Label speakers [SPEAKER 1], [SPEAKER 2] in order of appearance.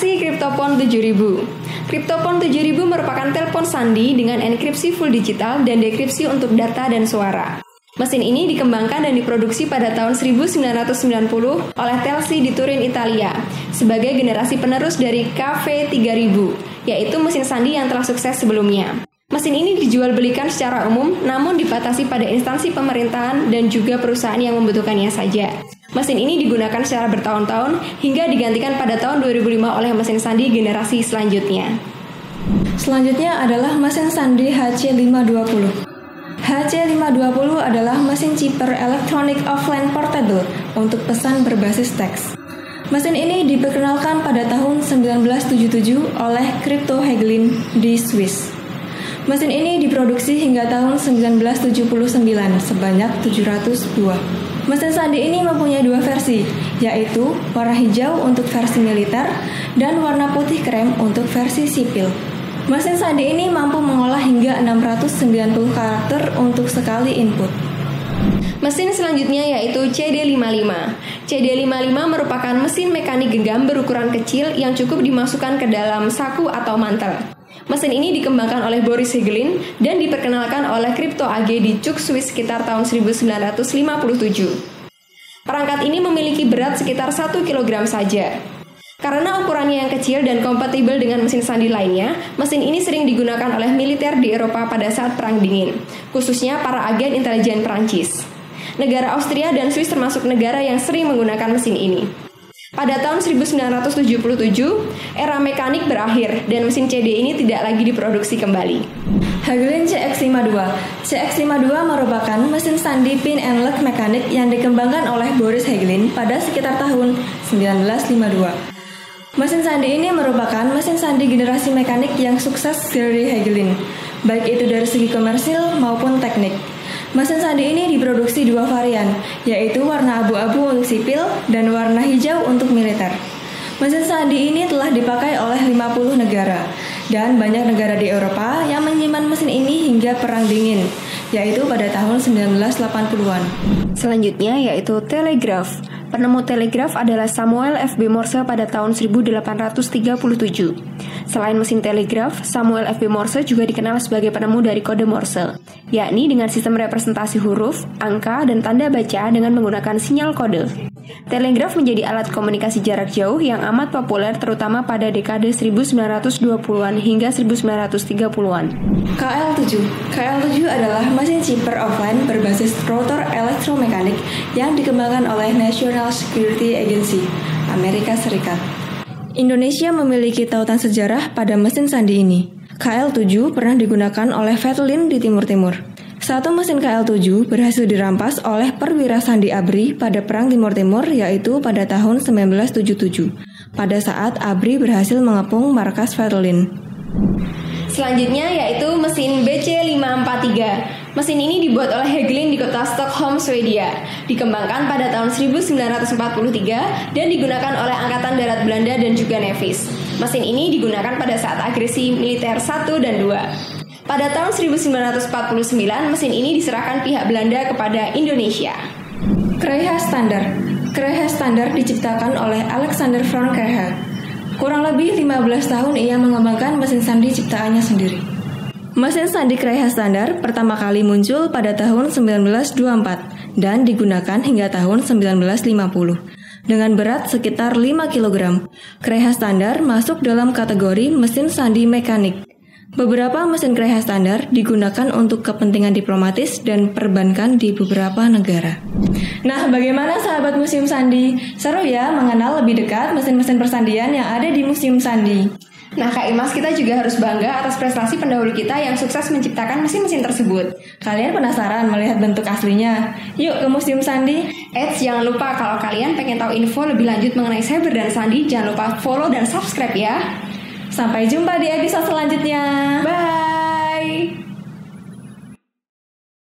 [SPEAKER 1] CryptoPon 7000. CryptoPon 7000 merupakan telepon sandi dengan enkripsi full digital dan dekripsi untuk data dan suara. Mesin ini dikembangkan dan diproduksi pada tahun 1990 oleh Telsi di Turin, Italia, sebagai generasi penerus dari KV3000, yaitu mesin sandi yang telah sukses sebelumnya. Mesin ini dijual belikan secara umum, namun dibatasi pada instansi pemerintahan dan juga perusahaan yang membutuhkannya saja. Mesin ini digunakan secara bertahun-tahun hingga digantikan pada tahun 2005 oleh mesin sandi generasi selanjutnya.
[SPEAKER 2] Selanjutnya adalah mesin sandi HC520. HC520 adalah mesin chipper Electronic Offline Portable untuk pesan berbasis teks. Mesin ini diperkenalkan pada tahun 1977 oleh Crypto Hegelin di Swiss. Mesin ini diproduksi hingga tahun 1979 sebanyak 700 buah. Mesin sandi ini mempunyai dua versi, yaitu warna hijau untuk versi militer dan warna putih krem untuk versi sipil. Mesin sandi ini mampu mengolah hingga 690 karakter untuk sekali input.
[SPEAKER 1] Mesin selanjutnya yaitu CD55. CD55 merupakan mesin mekanik genggam berukuran kecil yang cukup dimasukkan ke dalam saku atau mantel. Mesin ini dikembangkan oleh Boris Hegelin dan diperkenalkan oleh Crypto AG di Cuk Swiss sekitar tahun 1957. Perangkat ini memiliki berat sekitar 1 kg saja. Karena ukurannya yang kecil dan kompatibel dengan mesin sandi lainnya, mesin ini sering digunakan oleh militer di Eropa pada saat Perang Dingin, khususnya para agen intelijen Perancis. Negara Austria dan Swiss termasuk negara yang sering menggunakan mesin ini. Pada tahun 1977, era mekanik berakhir dan mesin CD ini tidak lagi diproduksi kembali.
[SPEAKER 2] Hagelin CX52 CX52 merupakan mesin sandi pin and lock mekanik yang dikembangkan oleh Boris Hagelin pada sekitar tahun 1952. Mesin sandi ini merupakan mesin sandi generasi mekanik yang sukses dari Hagelin, baik itu dari segi komersil maupun teknik. Mesin sandi ini diproduksi dua varian, yaitu warna abu-abu untuk sipil dan warna hijau untuk militer. Mesin sandi ini telah dipakai oleh 50 negara, dan banyak negara di Eropa yang menyimpan mesin ini hingga Perang Dingin, yaitu pada tahun 1980-an.
[SPEAKER 1] Selanjutnya yaitu telegraf. Penemu telegraf adalah Samuel F.B. Morse pada tahun 1837. Selain mesin telegraf, Samuel F.B. Morse juga dikenal sebagai penemu dari kode Morse, yakni dengan sistem representasi huruf, angka, dan tanda baca dengan menggunakan sinyal kode. Telegraf menjadi alat komunikasi jarak jauh yang amat populer terutama pada dekade 1920-an hingga 1930-an.
[SPEAKER 2] KL7 KL7 adalah mesin chipper offline berbasis rotor elektromekanik yang dikembangkan oleh National Security Agency, Amerika Serikat. Indonesia memiliki tautan sejarah pada mesin sandi ini. KL7 pernah digunakan oleh Vetlin di Timur Timur. Satu mesin KL7 berhasil dirampas oleh perwira Sandi Abri pada Perang Timur Timur yaitu pada tahun 1977, pada saat Abri berhasil mengepung markas Vetlin.
[SPEAKER 1] Selanjutnya yaitu mesin BC543. Mesin ini dibuat oleh Hegelin di kota Stockholm, Swedia. Dikembangkan pada tahun 1943 dan digunakan oleh Angkatan Darat Belanda dan juga Nevis. Mesin ini digunakan pada saat agresi militer 1 dan 2. Pada tahun 1949, mesin ini diserahkan pihak Belanda kepada Indonesia.
[SPEAKER 2] Kreha Standar Kreha Standar diciptakan oleh Alexander von Kreha. Kurang lebih 15 tahun ia mengembangkan mesin sandi ciptaannya sendiri. Mesin sandi Kreha Standar pertama kali muncul pada tahun 1924 dan digunakan hingga tahun 1950. Dengan berat sekitar 5 kg, Kreha Standar masuk dalam kategori mesin sandi mekanik. Beberapa mesin Kreha Standar digunakan untuk kepentingan diplomatis dan perbankan di beberapa negara. Nah, bagaimana sahabat Museum Sandi? Seru ya mengenal lebih dekat mesin-mesin persandian yang ada di Museum Sandi.
[SPEAKER 1] Nah, Kak Imas, kita juga harus bangga atas prestasi pendahulu kita yang sukses menciptakan mesin-mesin tersebut.
[SPEAKER 2] Kalian penasaran melihat bentuk aslinya? Yuk ke Museum Sandi.
[SPEAKER 1] Eits, jangan lupa kalau kalian pengen tahu info lebih lanjut mengenai cyber dan sandi, jangan lupa follow dan subscribe ya.
[SPEAKER 2] Sampai jumpa di episode selanjutnya.
[SPEAKER 1] Bye!